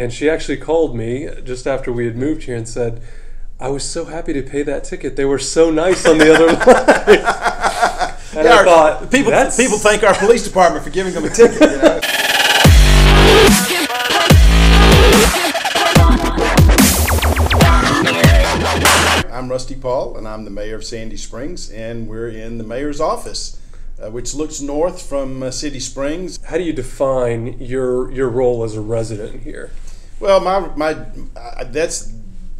and she actually called me just after we had moved here and said, "I was so happy to pay that ticket. They were so nice on the other line." and Yeah, I our- thought, people that's, people thank our police department for giving them a ticket. You know? I'm Rusty Paul, and I'm the mayor of Sandy Springs, and we're in the mayor's office, uh, which looks north from uh, City Springs. How do you define your your role as a resident here? Well, my my uh, that's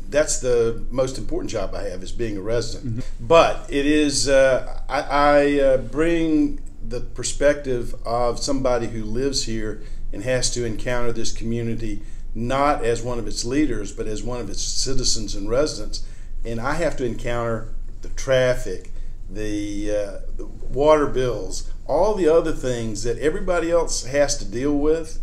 that's the most important job I have is being a resident. But it is uh, I, I uh, bring the perspective of somebody who lives here and has to encounter this community not as one of its leaders, but as one of its citizens and residents. And I have to encounter the traffic, the, uh, the water bills, all the other things that everybody else has to deal with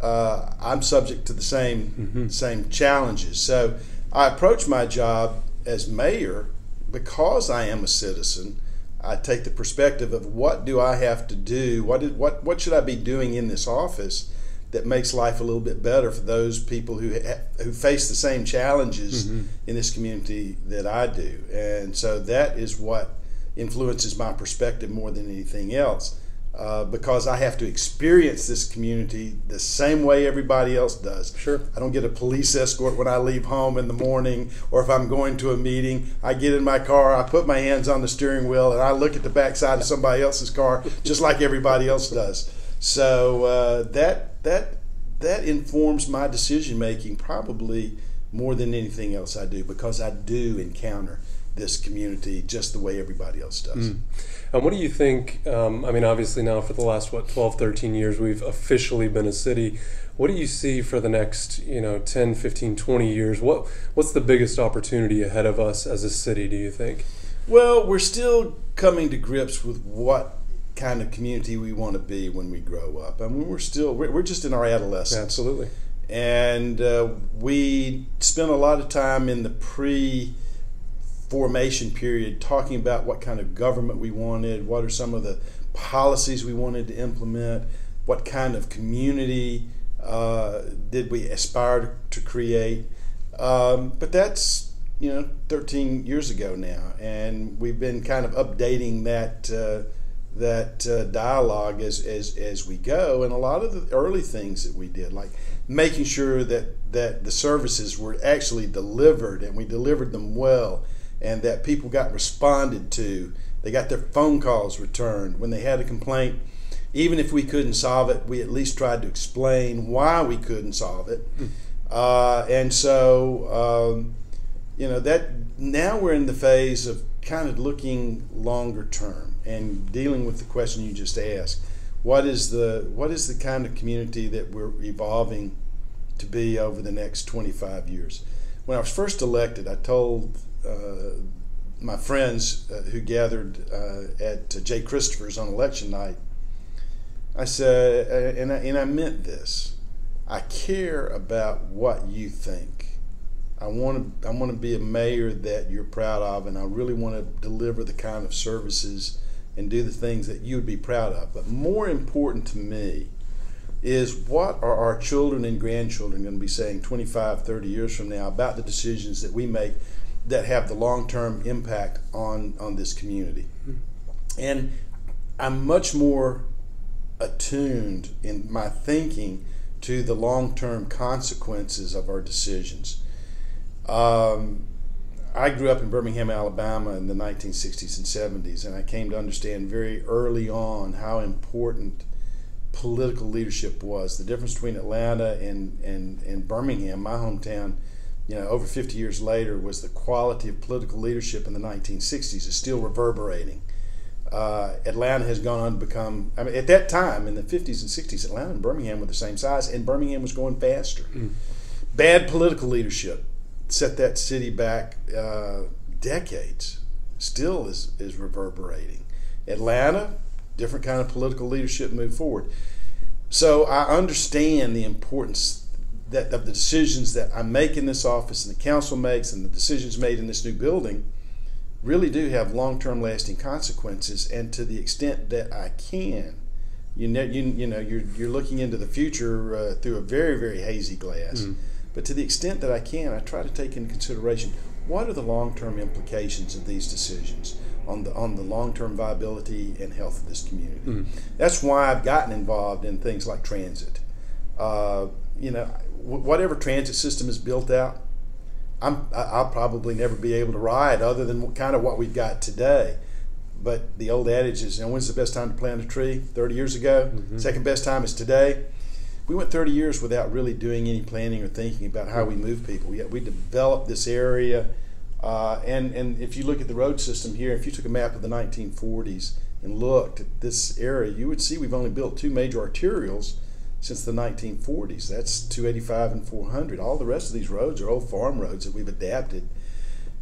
uh, I'm subject to the same same challenges. So I approach my job as mayor because I am a citizen. I take the perspective of what do I have to do? What did, what what should I be doing in this office that makes life a little bit better for those people who ha- who face the same challenges in this community that I do? And so that is what influences my perspective more than anything else uh, because I have to experience this community the same way everybody else does. Sure. I don't get a police escort when I leave home in the morning, or if I'm going to a meeting. I get in my car, I put my hands on the steering wheel, and I look at the backside of somebody else's car, just like everybody else does. So uh, that that that informs my decision making probably more than anything else I do because I do encounter this community just the way everybody else does. And what do you think? Um, I mean, obviously, now for the last, what, 12, 13 years, we've officially been a city. What do you see for the next, you know, 10, 15, 20 years? What What's the biggest opportunity ahead of us as a city, do you think? Well, we're still coming to grips with what kind of community we want to be when we grow up. I mean, we're still we're, we're just in our adolescence, Absolutely. and uh, we spent a lot of time in the pre formation period talking about what kind of government we wanted, what are some of the policies we wanted to implement, what kind of community uh, did we aspire to create. Um, but that's you know 13 years ago now, and we've been kind of updating that uh, that uh, dialogue as, as as we go. And a lot of the early things that we did, like making sure that that the services were actually delivered and we delivered them well and that people got responded to. They got their phone calls returned when they had a complaint. Even if we couldn't solve it, we at least tried to explain why we couldn't solve it. Uh, and so, um, you know, that now we're in the phase of kind of looking longer term and dealing with the question you just asked. What is the what is the kind of community that we're evolving to be over the next 25 years? When I was first elected, I told my friends uh, who gathered uh, at uh, Jay Christopher's on election night, I said, uh, and I, and I meant this. I care about what you think. I want to I want to be a mayor that you're proud of, and I really want to deliver the kind of services and do the things that you would be proud of. But more important to me is what are our children and grandchildren going to be saying 25, 30 years from now about the decisions that we make that have the long-term impact on on this community. And I'm much more attuned in my thinking to the long-term consequences of our decisions. Um, I grew up in Birmingham, Alabama in the 1960s and 70s, and I came to understand very early on how important political leadership was. The difference between Atlanta and, and, and Birmingham, my hometown, you know, over 50 years later, was the quality of political leadership in the 1960s is still reverberating. Uh, Atlanta has gone on to become, I mean, at that time in the 50s and 60s, Atlanta and Birmingham were the same size, and Birmingham was going faster. Bad political leadership set that city back uh, decades, still is, is reverberating. Atlanta, different kind of political leadership moved forward. So I understand the importance that of the decisions that I make in this office and the council makes and the decisions made in this new building really do have long-term lasting consequences and to the extent that I can You know, you, you know, you're you're looking into the future uh, through a very very hazy glass. Mm. But to the extent that I can, I try to take into consideration what are the long term implications of these decisions on the on the long term viability and health of this community. Mm. That's why I've gotten involved in things like transit. Uh, you know, whatever transit system is built out, I'm I'll probably never be able to ride other than kind of what we've got today. But the old adage is, you know, when's the best time to plant a tree? 30 years ago. Mhm. Second best time is today. We went 30 years without really doing any planning or thinking about how we move people. Yet we developed this area, uh, and and if you look at the road system here, if you took a map of the 1940s and looked at this area, you would see we've only built two major arterials since the 1940s. That's 285 and 400. All the rest of these roads are old farm roads that we've adapted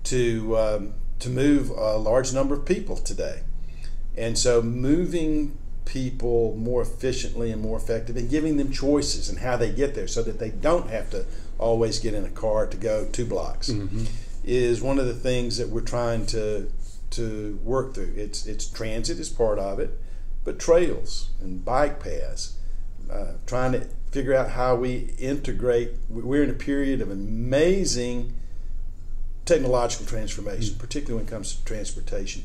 to um, to move a large number of people today. And so moving people more efficiently and more effectively, and giving them choices and how they get there so that they don't have to always get in a car to go two blocks Mhm. is one of the things that we're trying to to work through. It's it's transit is part of it, but trails and bike paths, uh, trying to figure out how we integrate. We're in a period of amazing technological transformation, particularly when it comes to transportation.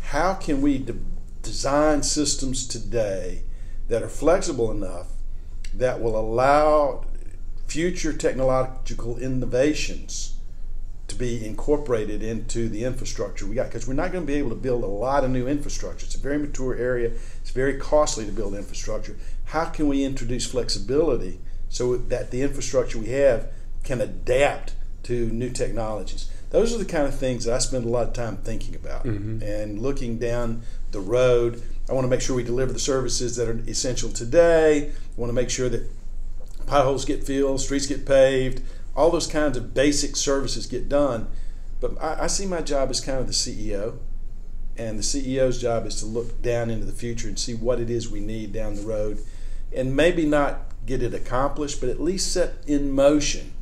How can we de- design systems today that are flexible enough that will allow future technological innovations to be incorporated into the infrastructure we got because we're not going to be able to build a lot of new infrastructure. It's a very mature area. It's very costly to build infrastructure. How can we introduce flexibility so that the infrastructure we have can adapt to new technologies? Those are the kind of things that I spend a lot of time thinking about Mhm. and looking down the road. I want to make sure we deliver the services that are essential today. I want to make sure that potholes get filled, streets get paved, all those kinds of basic services get done. But I, I see my job as kind of the CEO, and the CEO's job is to look down into the future and see what it is we need down the road, and maybe not get it accomplished, but at least set in motion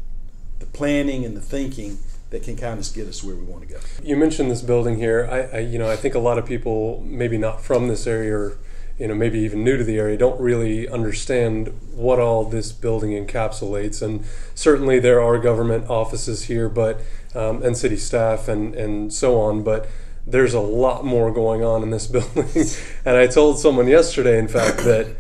the planning and the thinking that can kind of get us where we want to go. You mentioned this building here. I, I, you know, I think a lot of people, maybe not from this area, or you know, maybe even new to the area, don't really understand what all this building encapsulates. And certainly, there are government offices here, but um, and city staff and and so on. But there's a lot more going on in this building. and I told someone yesterday, in fact, that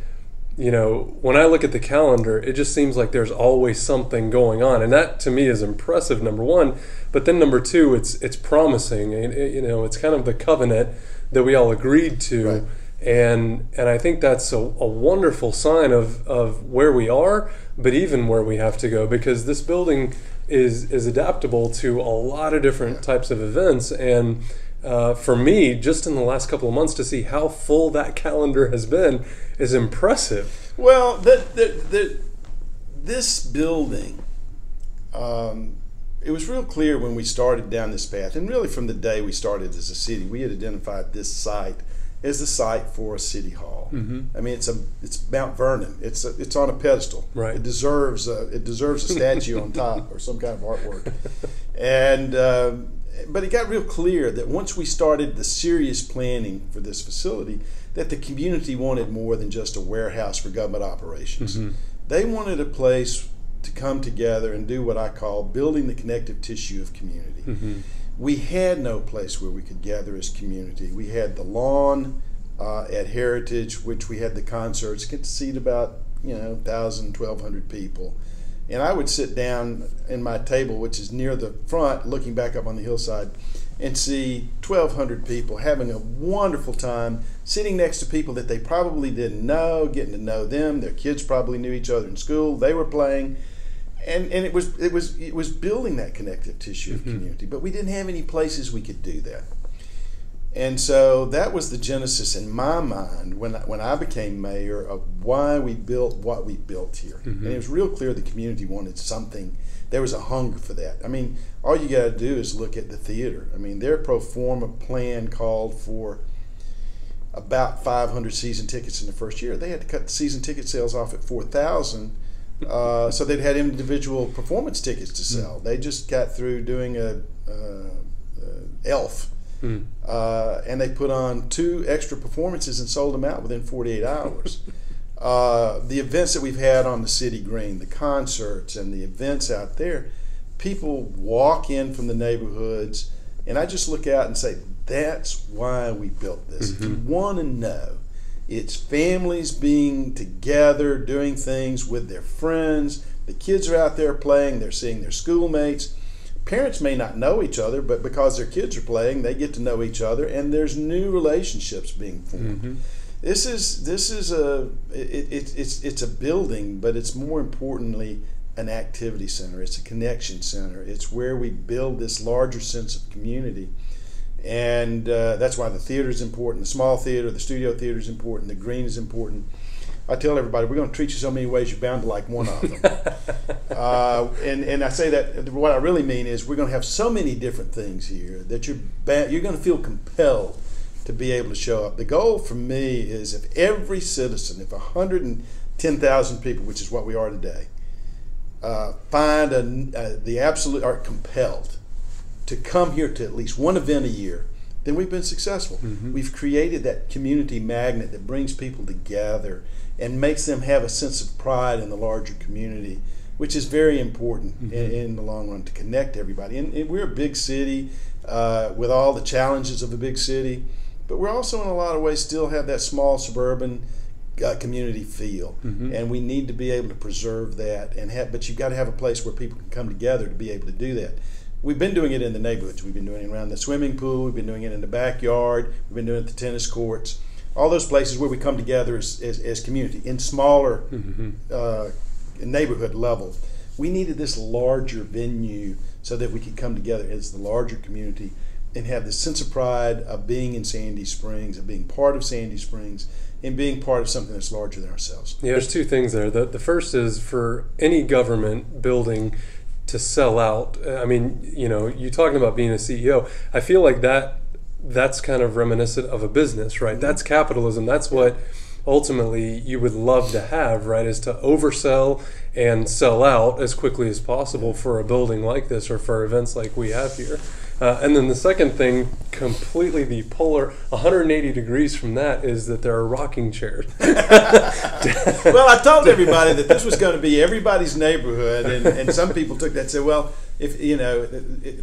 you know, when I look at the calendar, it just seems like there's always something going on, and that to me is impressive. Number one, but then number two, it's it's promising. And, it- you know, it's kind of the covenant that we all agreed to, Right. And and I think that's a, a wonderful sign of of where we are, but even where we have to go, because this building is is adaptable to a lot of different types of events and. Uh, for me, just in the last couple of months, to see how full that calendar has been is impressive. Well, the, the, the, this building, um, it was real clear when we started down this path, and really from the day we started as a city, we had identified this site as the site for a city hall. Mhm. I mean, it's a it's Mount Vernon. It's a, it's on a pedestal. Right. It deserves a, it deserves a statue on top or some kind of artwork. And um, but it got real clear that once we started the serious planning for this facility, that the community wanted more than just a warehouse for government operations. Mhm. They wanted a place to come together and do what I call building the connective tissue of community. Mhm. We had no place where we could gather as community. We had the lawn uh, at Heritage, which we had the concerts, get to seat about you know 1,000, 1,200 people. And I would sit down in my table, which is near the front, looking back up on the hillside, and see 1,200 people having a wonderful time, sitting next to people that they probably didn't know, getting to know them. Their kids probably knew each other in school. They were playing, and and it was it was it was building that connective tissue of Mhm. community. But we didn't have any places we could do that. And so that was the genesis in my mind when I, when I became mayor of why we built what we built here. Mhm. And it was real clear the community wanted something. There was a hunger for that. I mean, all you got to do is look at the theater. I mean, their pro forma plan called for about 500 season tickets in the first year. They had to cut the season ticket sales off at 4,000. Uh, so they'd had individual performance tickets to sell. They just got through doing a uh, uh, Elf, Mm. uh, and they put on two extra performances and sold them out within 48 hours. uh, the events that we've had on the city green, the concerts and the events out there, people walk in from the neighborhoods, and I just look out and say, that's why we built this. If you want to know, it's families being together, doing things with their friends. The kids are out there playing, they're seeing their schoolmates. Parents may not know each other, but because their kids are playing, they get to know each other, and there's new relationships being formed. Mm-hmm. This is this is a it, it, it's it's a building, but it's more importantly an activity center. It's a connection center. It's where we build this larger sense of community, and uh, that's why the theater is important. The small theater, the studio theater is important. The green is important. I tell everybody we're going to treat you so many ways you're bound to like one of them. uh, and and I say that what I really mean is we're going to have so many different things here that you're ba- you're going to feel compelled to be able to show up. The goal for me is if every citizen, if 110,000 people, which is what we are today, uh, find a, uh, the absolute are compelled to come here to at least one event a year, then we've been successful. We've created that community magnet that brings people together and makes them have a sense of pride in the larger community, which is very important in, in the long run to connect everybody. And, and we're a big city uh, with all the challenges of a big city, but we're also in a lot of ways still have that small suburban uh, community feel, and we need to be able to preserve that. And have, but you've got to have a place where people can come together to be able to do that. We've been doing it in the neighborhoods. We've been doing it around the swimming pool. We've been doing it in the backyard. We've been doing it at the tennis courts. All those places where we come together as, as, as community in smaller uh, neighborhood level. We needed this larger venue so that we could come together as the larger community and have the sense of pride of being in Sandy Springs, of being part of Sandy Springs, and being part of something that's larger than ourselves. Yeah, there's two things there. The, the first is for any government building to sell out. I mean, you know, you talking about being a CEO. I feel like that that's kind of reminiscent of a business, right? Mm-hmm. That's capitalism. That's what ultimately you would love to have, right? Is to oversell and sell out as quickly as possible mm-hmm. for a building like this or for events like we have here. Uh, and then the second thing, completely the polar 180 degrees from that, is that there are rocking chairs. well, I told everybody that this was going to be everybody's neighborhood, and, and some people took that and said, well, if you know,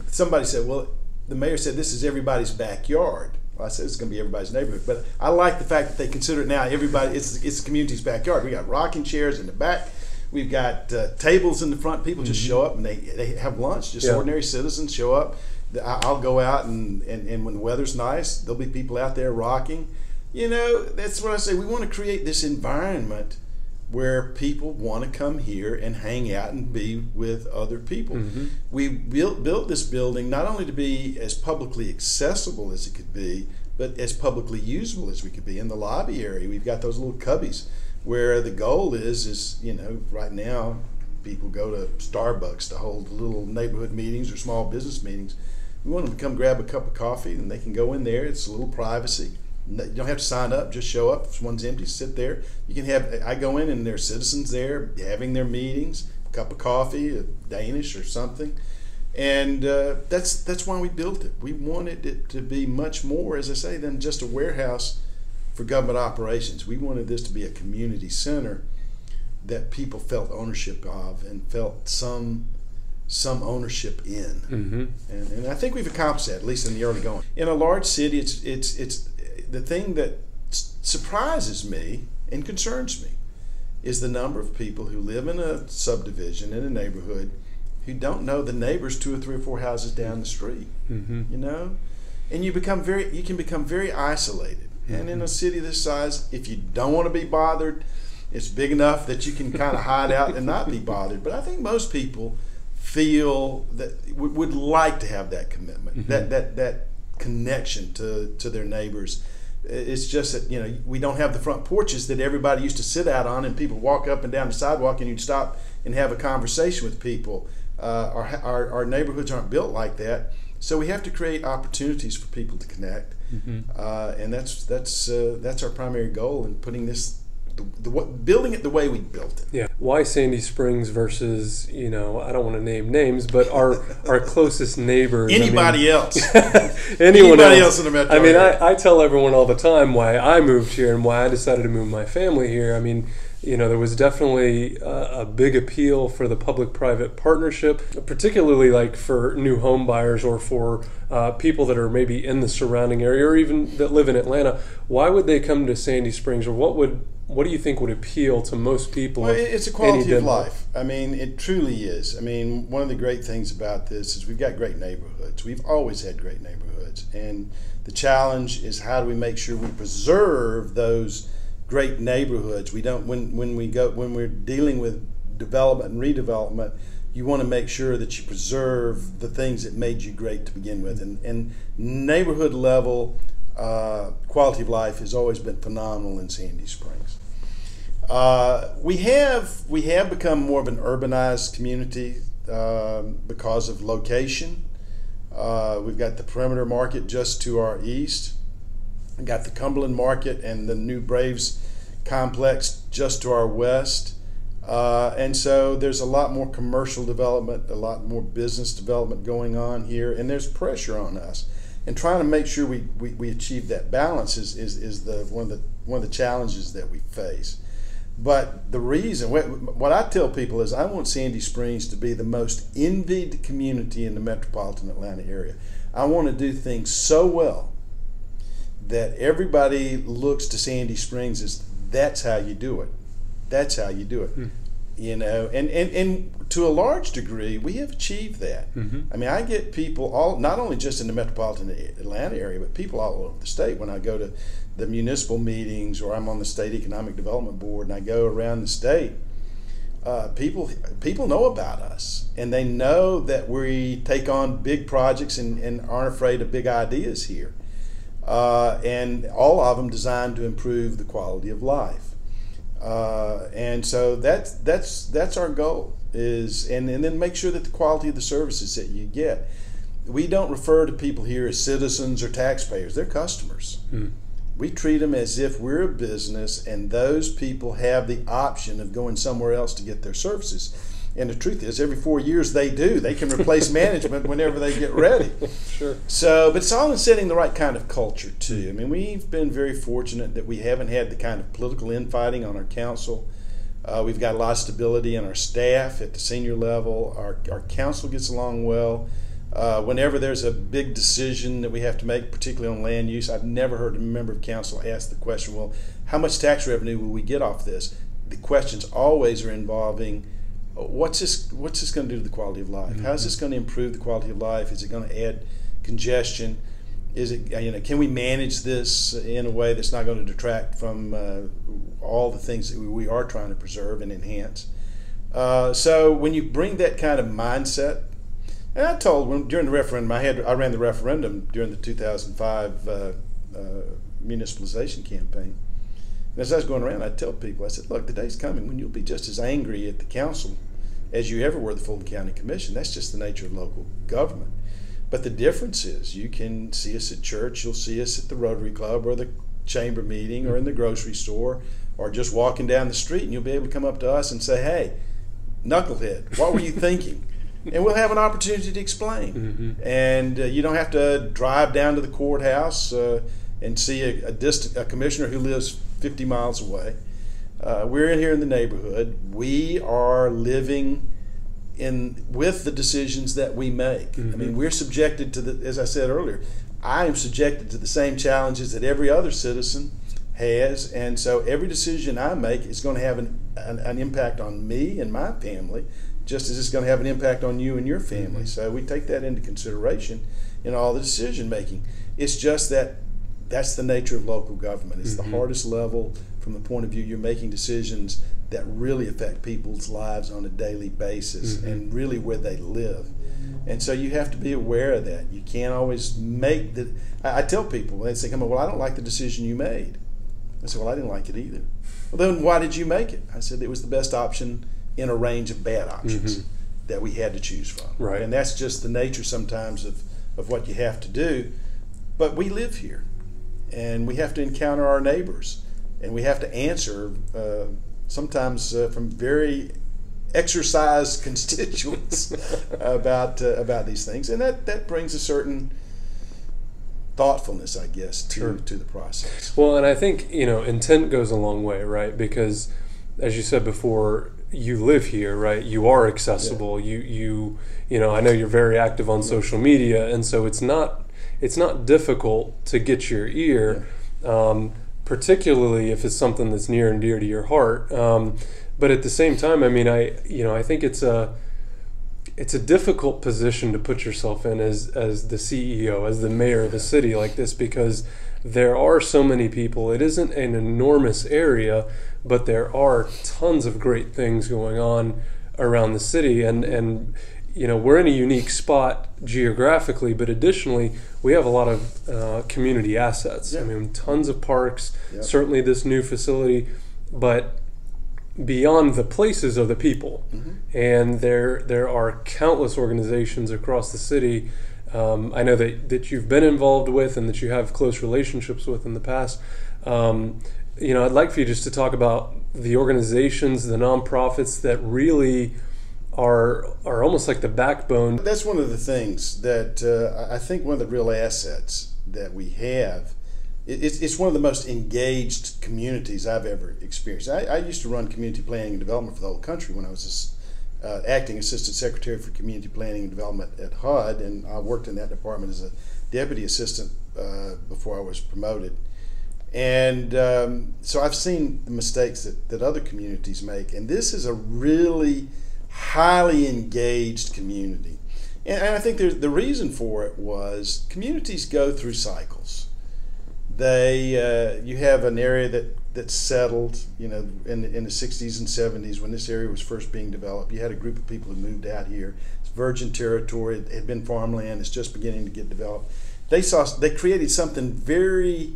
somebody said, well, the mayor said this is everybody's backyard. Well, I said it's going to be everybody's neighborhood, but I like the fact that they consider it now everybody. It's it's the community's backyard. We got rocking chairs in the back. We've got uh, tables in the front. People just show up and they they have lunch. Just Yeah. ordinary citizens show up. I'll go out and, and, and when the weather's nice, there'll be people out there rocking. You know, that's what I say. We want to create this environment where people want to come here and hang out and be with other people. Mm-hmm. We built built this building not only to be as publicly accessible as it could be, but as publicly usable as we could be. In the lobby area, we've got those little cubbies where the goal is is you know right now people go to Starbucks to hold little neighborhood meetings or small business meetings. We want them to come grab a cup of coffee and they can go in there. It's a little privacy. You don't have to sign up. Just show up. If one's empty, sit there. You can have. I go in and there's citizens there having their meetings. A cup of coffee, a Danish or something, and uh, that's that's why we built it. We wanted it to be much more, as I say, than just a warehouse for government operations. We wanted this to be a community center that people felt ownership of and felt some some ownership in. hmm And, and I think we've accomplished that, at least in the early going. In a large city, it's it's it's the thing that surprises me and concerns me is the number of people who live in a subdivision in a neighborhood who don't know the neighbors two or three or four houses down the street. hmm You know, and you become very you can become very isolated. And in a city this size, if you don't want to be bothered, it's big enough that you can kind of hide out and not be bothered. But I think most people feel that would, would like to have that commitment, that that that connection to to their neighbors. It's just that you know we don't have the front porches that everybody used to sit out on, and people walk up and down the sidewalk, and you'd stop and have a conversation with people. Uh, our, our our neighborhoods aren't built like that, so we have to create opportunities for people to connect, uh, and that's that's uh, that's our primary goal in putting this, the, the, what- building it the way we built it. Yeah. Why Sandy Springs versus, you know, I don't want to name names, but our our closest neighbors. I mean- Anybody else? anyone Anybody else. else in the metro I mean. I, I tell everyone all the time why I moved here and why I decided to move my family here. I mean, you know, there was definitely a, a big appeal for the public-private partnership, particularly like for new home buyers or for uh, people that are maybe in the surrounding area or even that live in Atlanta. Why would they come to Sandy Springs, or what would what do you think would appeal to most people? Well, it's a quality of life. I mean, it truly is. I mean, one of the great things about this is we've got great neighborhoods. We've always had great neighborhoods, and the challenge is how do we make sure we preserve those great neighborhoods? We don't when when we go when we're dealing with development and redevelopment. You want to make sure that you preserve the things that made you great to begin with, and, and neighborhood level uh, quality of life has always been phenomenal in Sandy Springs. Uh, we have we have become more of an urbanized community uh, because of location. Uh, we've got the perimeter market just to our east. We've got the Cumberland market and the new Braves complex just to our west. Uh, and so there's a lot more commercial development, a lot more business development going on here, and there's pressure on us and trying to make sure we, we, we achieve that balance is, is, is the one of the one of the challenges that we face. But the reason, what I tell people is, I want Sandy Springs to be the most envied community in the metropolitan Atlanta area. I want to do things so well that everybody looks to Sandy Springs as that's how you do it. That's how you do it. Hmm you know and, and and to a large degree we have achieved that. Mm-hmm. i mean i get people all not only just in the metropolitan atlanta area but people all over the state. When i go to the municipal meetings or i'm on the state economic development board and i go around the state uh, people people know about us. And they know that we take on big projects and, and aren't afraid of big ideas here. Uh, and all of them designed to improve the quality of life uh, and so that's that's that's our goal is and, and then make sure that the quality of the services that you get. We don't refer to people here as citizens or taxpayers. They're customers. Hmm. we treat them as if we're a business and those people have the option of going somewhere else to get their services and the truth is, every four years they do. They can replace management whenever they get ready. Sure. So, but it's all in setting the right kind of culture too. I mean, we've been very fortunate that we haven't had the kind of political infighting on our council. Uh, we've got a lot of stability in our staff at the senior level. Our, our council gets along well. Uh, whenever there's a big decision that we have to make, particularly on land use, I've never heard a member of council ask the question, well, how much tax revenue will we get off this? The questions always are involving what's this what's this going to do to the quality of life? Mm-hmm. How's this going to improve the quality of life? Is it going to add congestion? Is it you know can we manage this in a way that's not going to detract from uh, all the things that we are trying to preserve and enhance? Uh, so when you bring that kind of mindset, and I told when during the referendum I had I ran the referendum during the 2005 uh, uh, municipalization campaign. And as I was going around, I'd tell people, I said, look, the day's coming when you'll be just as angry at the council as you ever were at the Fulton County Commission. That's just the nature of local government. But the difference is you can see us at church, you'll see us at the Rotary Club or the chamber meeting or in the grocery store or just walking down the street, and you'll be able to come up to us and say, hey, knucklehead, what were you thinking? and we'll have an opportunity to explain. Mm-hmm. And uh, you don't have to drive down to the courthouse uh, and see a, a, distant, a commissioner who lives 50 miles away. Uh, we're in here in the neighborhood. We are living in with the decisions that we make. Mm-hmm. I mean, mm-hmm. we're subjected to the, as I said earlier, I am subjected to the same challenges that every other citizen has, and so every decision I make is going to have an, an, an impact on me and my family, just as it's going to have an impact on you and your family. Mm-hmm. So we take that into consideration in all the decision making. It's just that that's the nature of local government. It's mm-hmm. the hardest level from the point of view you're making decisions that really affect people's lives on a daily basis mm-hmm. and really where they live. And so you have to be aware of that. You can't always make the. I, I tell people they say, "Come on, well, I don't like the decision you made." I said, "Well, I didn't like it either." Well, then why did you make it? I said it was the best option in a range of bad options mm-hmm. that we had to choose from. Right. And that's just the nature sometimes of of what you have to do. But we live here and we have to encounter our neighbors, and we have to answer uh, sometimes uh, from very exercised constituents about uh, about these things, and that that brings a certain thoughtfulness, I guess, to sure. to the process. Well, and I think you know intent goes a long way, right? Because as you said before, you live here, right? You are accessible. Yeah. You you you know, I know you're very active on social media, and so it's not it's not difficult to get your ear, yeah. um, particularly if it's something that's near and dear to your heart. Um, but at the same time, I mean, I you know, I think it's a it's a difficult position to put yourself in as as the CEO, as the mayor of a city like this, because there are so many people. It isn't an enormous area, but there are tons of great things going on around the city, and and you know we're in a unique spot geographically, but additionally we have a lot of uh, community assets. Yeah. I mean, tons of parks. Certainly, this new facility, but beyond the places of the people. Mm-hmm. And there there are countless organizations across the city. Um, I know that, that you've been involved with and that you have close relationships with in the past. Um, you know, I'd like for you just to talk about the organizations, the nonprofits that really are are almost like the backbone. That's one of the things that uh, I think one of the real assets that we have it's, it's one of the most engaged communities I've ever experienced. I, I, used to run community planning and development for the whole country when I was uh, acting assistant secretary for community planning and development at HUD, and I worked in that department as a deputy assistant uh, before I was promoted. And um, so I've seen the mistakes that, that other communities make, and this is a really highly engaged community. And, I think the reason for it was communities go through cycles. They uh, you have an area that that settled you know in in the 60s and 70s when this area was first being developed. You had a group of people who moved out here. It's virgin territory. It had been farmland. It's just beginning to get developed. They saw they created something very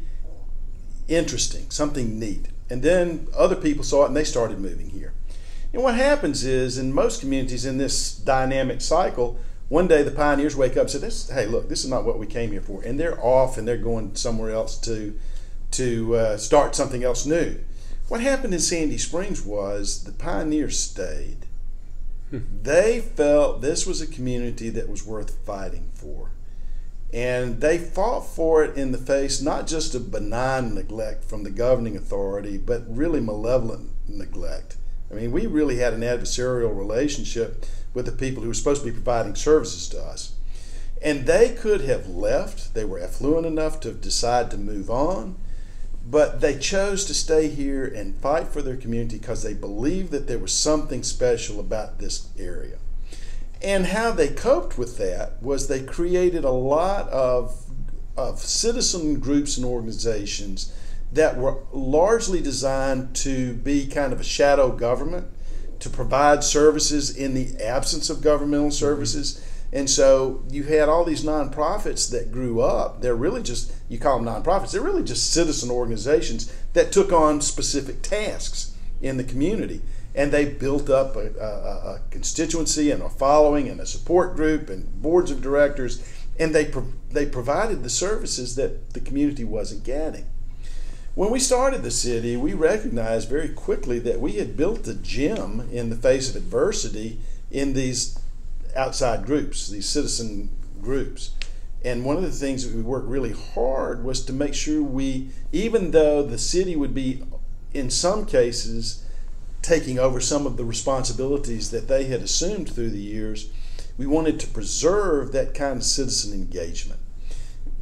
interesting something neat. And then other people saw it and they started moving here and what happens is in most communities in this dynamic cycle one day the pioneers wake up and say, "This, hey, look, this is not what we came here for," and they're off and they're going somewhere else to to uh, start something else new. What happened in Sandy Springs was the pioneers stayed. Hmm. They felt this was a community that was worth fighting for. And they fought for it in the face not just of benign neglect from the governing authority, but really malevolent neglect. I mean, we really had an adversarial relationship with the people who were supposed to be providing services to us. And they could have left. They were affluent enough to decide to move on, but they chose to stay here and fight for their community because they believed that there was something special about this area. And how they coped with that was they created a lot of, of citizen groups and organizations that were largely designed to be kind of a shadow government to provide services in the absence of governmental mm-hmm. services. And so you had all these nonprofits that grew up. They're really just, you call them nonprofits, they're really just citizen organizations that took on specific tasks in the community. And they built up a, a, a constituency and a following and a support group and boards of directors. And they, pro- they provided the services that the community wasn't getting. When we started the city, we recognized very quickly that we had built a gem in the face of adversity in these outside groups, these citizen groups. And one of the things that we worked really hard was to make sure we, even though the city would be, in some cases, taking over some of the responsibilities that they had assumed through the years, we wanted to preserve that kind of citizen engagement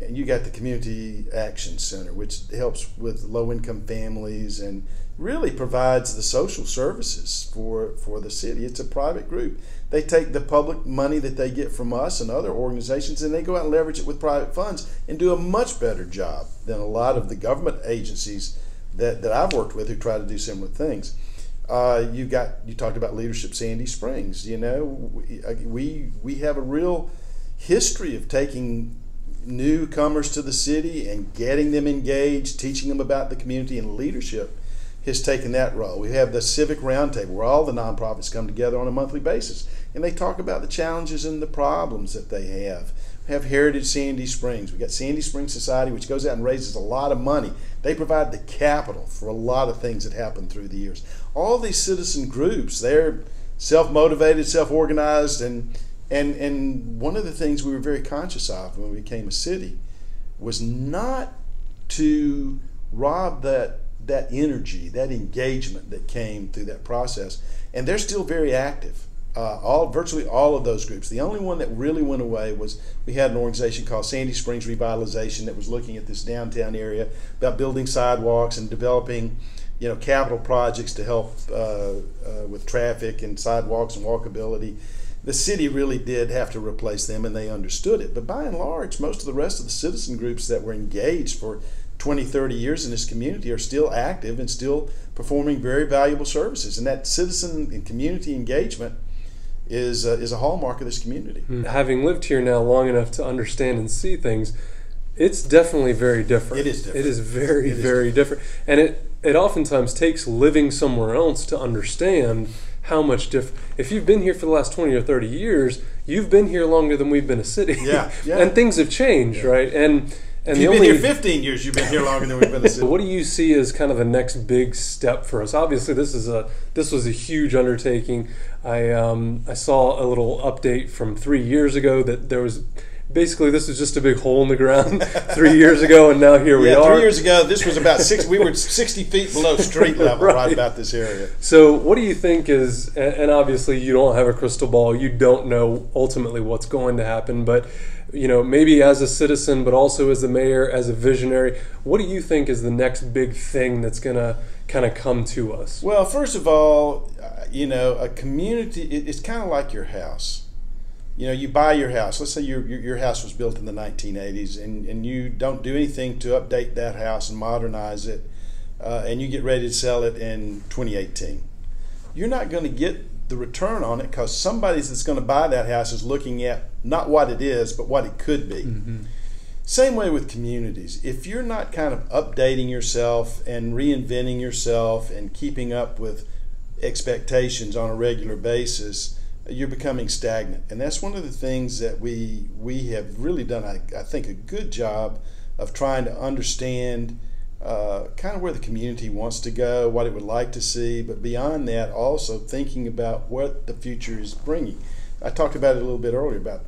you got the Community Action Center, which helps with low income families and really provides the social services for, for the city. It's a private group. They take the public money that they get from us and other organizations and they go out and leverage it with private funds and do a much better job than a lot of the government agencies that, that I've worked with who try to do similar things. Uh, you got you talked about leadership Sandy Springs. You know, we, we we have a real history of taking newcomers to the city and getting them engaged, teaching them about the community and leadership has taken that role. We have the Civic Roundtable where all the nonprofits come together on a monthly basis and they talk about the challenges and the problems that they have. We have Heritage Sandy Springs. We got Sandy Springs Society, which goes out and raises a lot of money. They provide the capital for a lot of things that happen through the years. All these citizen groups, they're self motivated, self organized, and and and one of the things we were very conscious of when we became a city was not to rob that that energy, that engagement that came through that process, and they're still very active. Uh, all virtually all of those groups. The only one that really went away was we had an organization called Sandy Springs Revitalization that was looking at this downtown area about building sidewalks and developing, you know, capital projects to help uh, uh, with traffic and sidewalks and walkability. The city really did have to replace them, and they understood it. But by and large, most of the rest of the citizen groups that were engaged for 20, 30 years in this community are still active and still performing very valuable services. And that citizen and community engagement is, uh, is a hallmark of this community. Hmm. Having lived here now long enough to understand and see things, it's definitely very different. It is different. It is very, it is very different. different. And it, it oftentimes takes living somewhere else to understand how much different. If you've been here for the last 20 or 30 years, you've been here longer than we've been a city. Yeah. yeah. and things have changed, yeah. right? And and you've been only, here 15 years. You've been here longer than we've been. A city. what do you see as kind of the next big step for us? Obviously, this is a this was a huge undertaking. I um, I saw a little update from three years ago that there was basically this was just a big hole in the ground three years ago, and now here we yeah, are. Three years ago, this was about six. We were sixty feet below street level, right. right. about this area. So, what do you think is? And obviously, you don't have a crystal ball. You don't know ultimately what's going to happen, but you know, maybe as a citizen, but also as a mayor, as a visionary, what do you think is the next big thing that's going to kind of come to us? Well, first of all, uh, you know, a community, it's kind of like your house. You know, you buy your house. Let's say your, your, your house was built in the 1980s and, and you don't do anything to update that house and modernize it, uh, and you get ready to sell it in 2018. You're not going to get the return on it because somebody that's going to buy that house is looking at not what it is, but what it could be. Mm-hmm. Same way with communities. If you're not kind of updating yourself and reinventing yourself and keeping up with expectations on a regular basis, you're becoming stagnant. And that's one of the things that we we have really done, I, I think, a good job of trying to understand uh, kind of where the community wants to go, what it would like to see, but beyond that, also thinking about what the future is bringing. I talked about it a little bit earlier about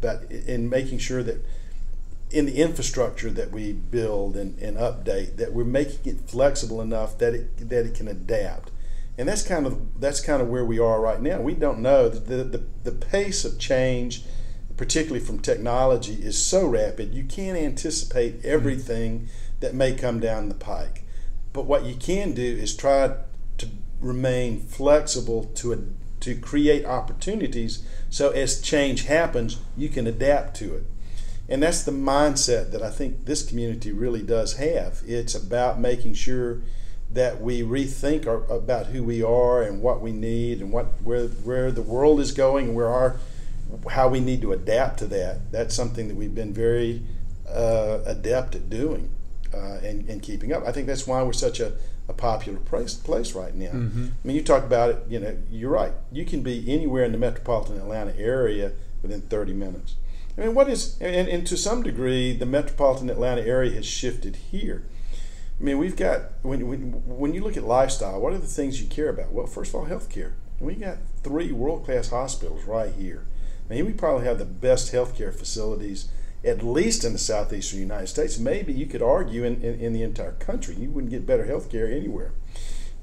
about in making sure that in the infrastructure that we build and, and update that we're making it flexible enough that it that it can adapt and that's kind of that's kind of where we are right now we don't know the, the, the pace of change particularly from technology is so rapid you can't anticipate mm-hmm. everything that may come down the pike. But what you can do is try to remain flexible to a, to create opportunities so as change happens, you can adapt to it. And that's the mindset that I think this community really does have. It's about making sure that we rethink our, about who we are and what we need and what where where the world is going and where our how we need to adapt to that. That's something that we've been very uh, adept at doing uh, and, and keeping up. I think that's why we're such a, a popular place, place right now. Mm-hmm. I mean, you talk about it, you know, you're right. You can be anywhere in the metropolitan Atlanta area within 30 minutes. I mean, what is, and, and to some degree, the metropolitan Atlanta area has shifted here. I mean, we've got, when, when, when you look at lifestyle, what are the things you care about? Well, first of all, health care. We got three world class hospitals right here. I mean, we probably have the best healthcare facilities at least in the southeastern United States. Maybe you could argue in, in, in the entire country. You wouldn't get better health care anywhere.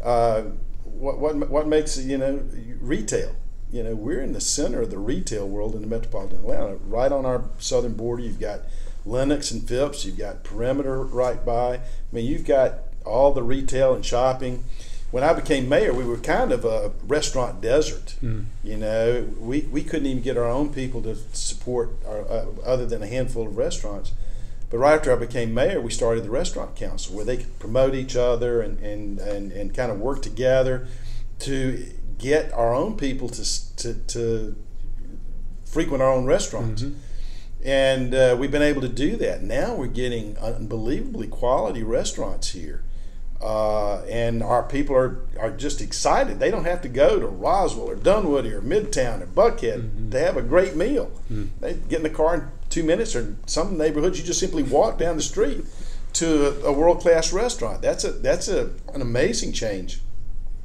Uh, what, what, what makes, you know, retail? You know, we're in the center of the retail world in the metropolitan Atlanta. Right on our southern border, you've got Lenox and Phipps, you've got Perimeter right by. I mean, you've got all the retail and shopping when I became mayor, we were kind of a restaurant desert. Mm. You know, we, we couldn't even get our own people to support our, uh, other than a handful of restaurants. But right after I became mayor, we started the restaurant council where they could promote each other and, and, and, and kind of work together to get our own people to, to, to frequent our own restaurants. Mm-hmm. And uh, we've been able to do that. Now we're getting unbelievably quality restaurants here. Uh, and our people are, are just excited. They don't have to go to Roswell or Dunwoody or Midtown or Buckhead mm-hmm. to have a great meal. Mm-hmm. They get in the car in two minutes, or some neighborhoods you just simply walk down the street to a, a world class restaurant. That's a that's a, an amazing change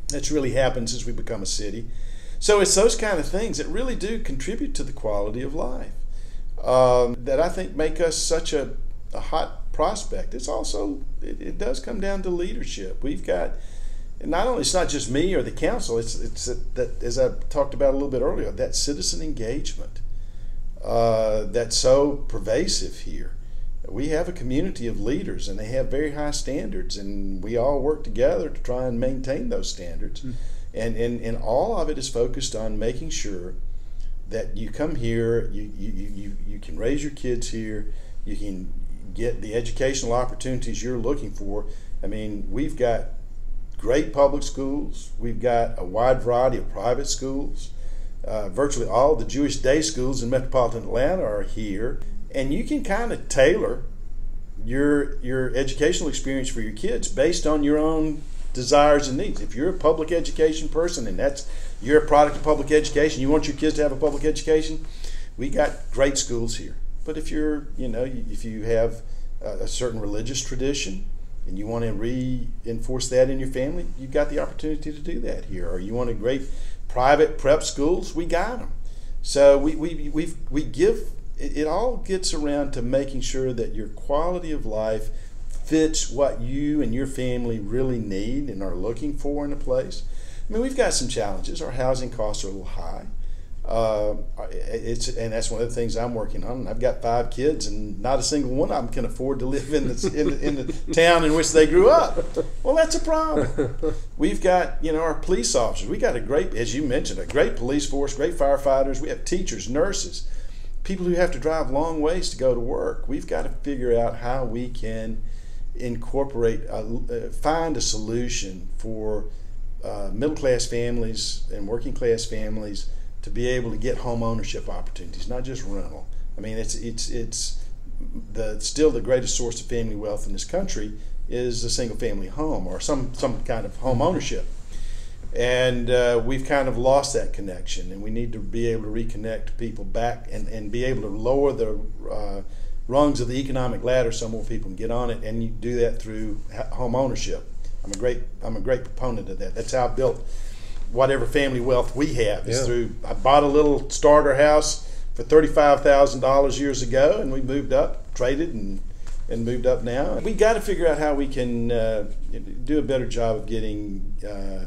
that's really happened since we become a city. So it's those kind of things that really do contribute to the quality of life um, that I think make us such a a hot prospect. It's also it, it does come down to leadership. We've got not only it's not just me or the council. It's it's that as I talked about a little bit earlier that citizen engagement uh, that's so pervasive here. We have a community of leaders, and they have very high standards, and we all work together to try and maintain those standards. Mm. And, and and all of it is focused on making sure that you come here, you, you, you, you can raise your kids here, you can get the educational opportunities you're looking for. I mean, we've got great public schools, we've got a wide variety of private schools. Uh, virtually all the Jewish day schools in metropolitan Atlanta are here, and you can kind of tailor your your educational experience for your kids based on your own desires and needs. If you're a public education person and that's you're a product of public education, you want your kids to have a public education, we got great schools here. But if you're, you know, if you have a certain religious tradition and you want to reinforce that in your family, you've got the opportunity to do that here. Or you want a great private prep schools, we got them. So we, we, we we give, it, it all gets around to making sure that your quality of life fits what you and your family really need and are looking for in a place. I mean, we've got some challenges. Our housing costs are a little high. Uh, it's and that's one of the things I'm working on. I've got five kids, and not a single one of them can afford to live in the, in, in the town in which they grew up. Well, that's a problem. We've got you know our police officers. We got a great, as you mentioned, a great police force, great firefighters. We have teachers, nurses, people who have to drive long ways to go to work. We've got to figure out how we can incorporate, a, uh, find a solution for uh, middle class families and working class families to be able to get home ownership opportunities, not just rental. I mean, it's it's it's the still the greatest source of family wealth in this country is a single family home or some some kind of home ownership. And uh, we've kind of lost that connection, and we need to be able to reconnect people back and, and be able to lower the uh, rungs of the economic ladder so more people can get on it, and you do that through home ownership. I'm a great I'm a great proponent of that. That's how I built whatever family wealth we have. Is yeah. through I bought a little starter house for thirty five thousand dollars years ago, and we moved up, traded, and and moved up now. We got to figure out how we can uh, do a better job of getting uh,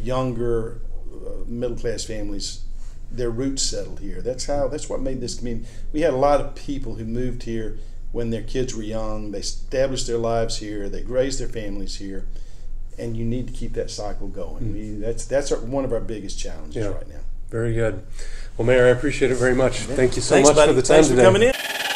younger uh, middle class families their roots settled here. That's how. That's what made this community. We had a lot of people who moved here when their kids were young. They established their lives here. They raised their families here, and you need to keep that cycle going. Mm. We, that's that's our, one of our biggest challenges yeah. right now. Very good. Well, Mayor, I appreciate it very much. Yeah. Thank you so Thanks, much buddy. for the time Thanks today. for coming in.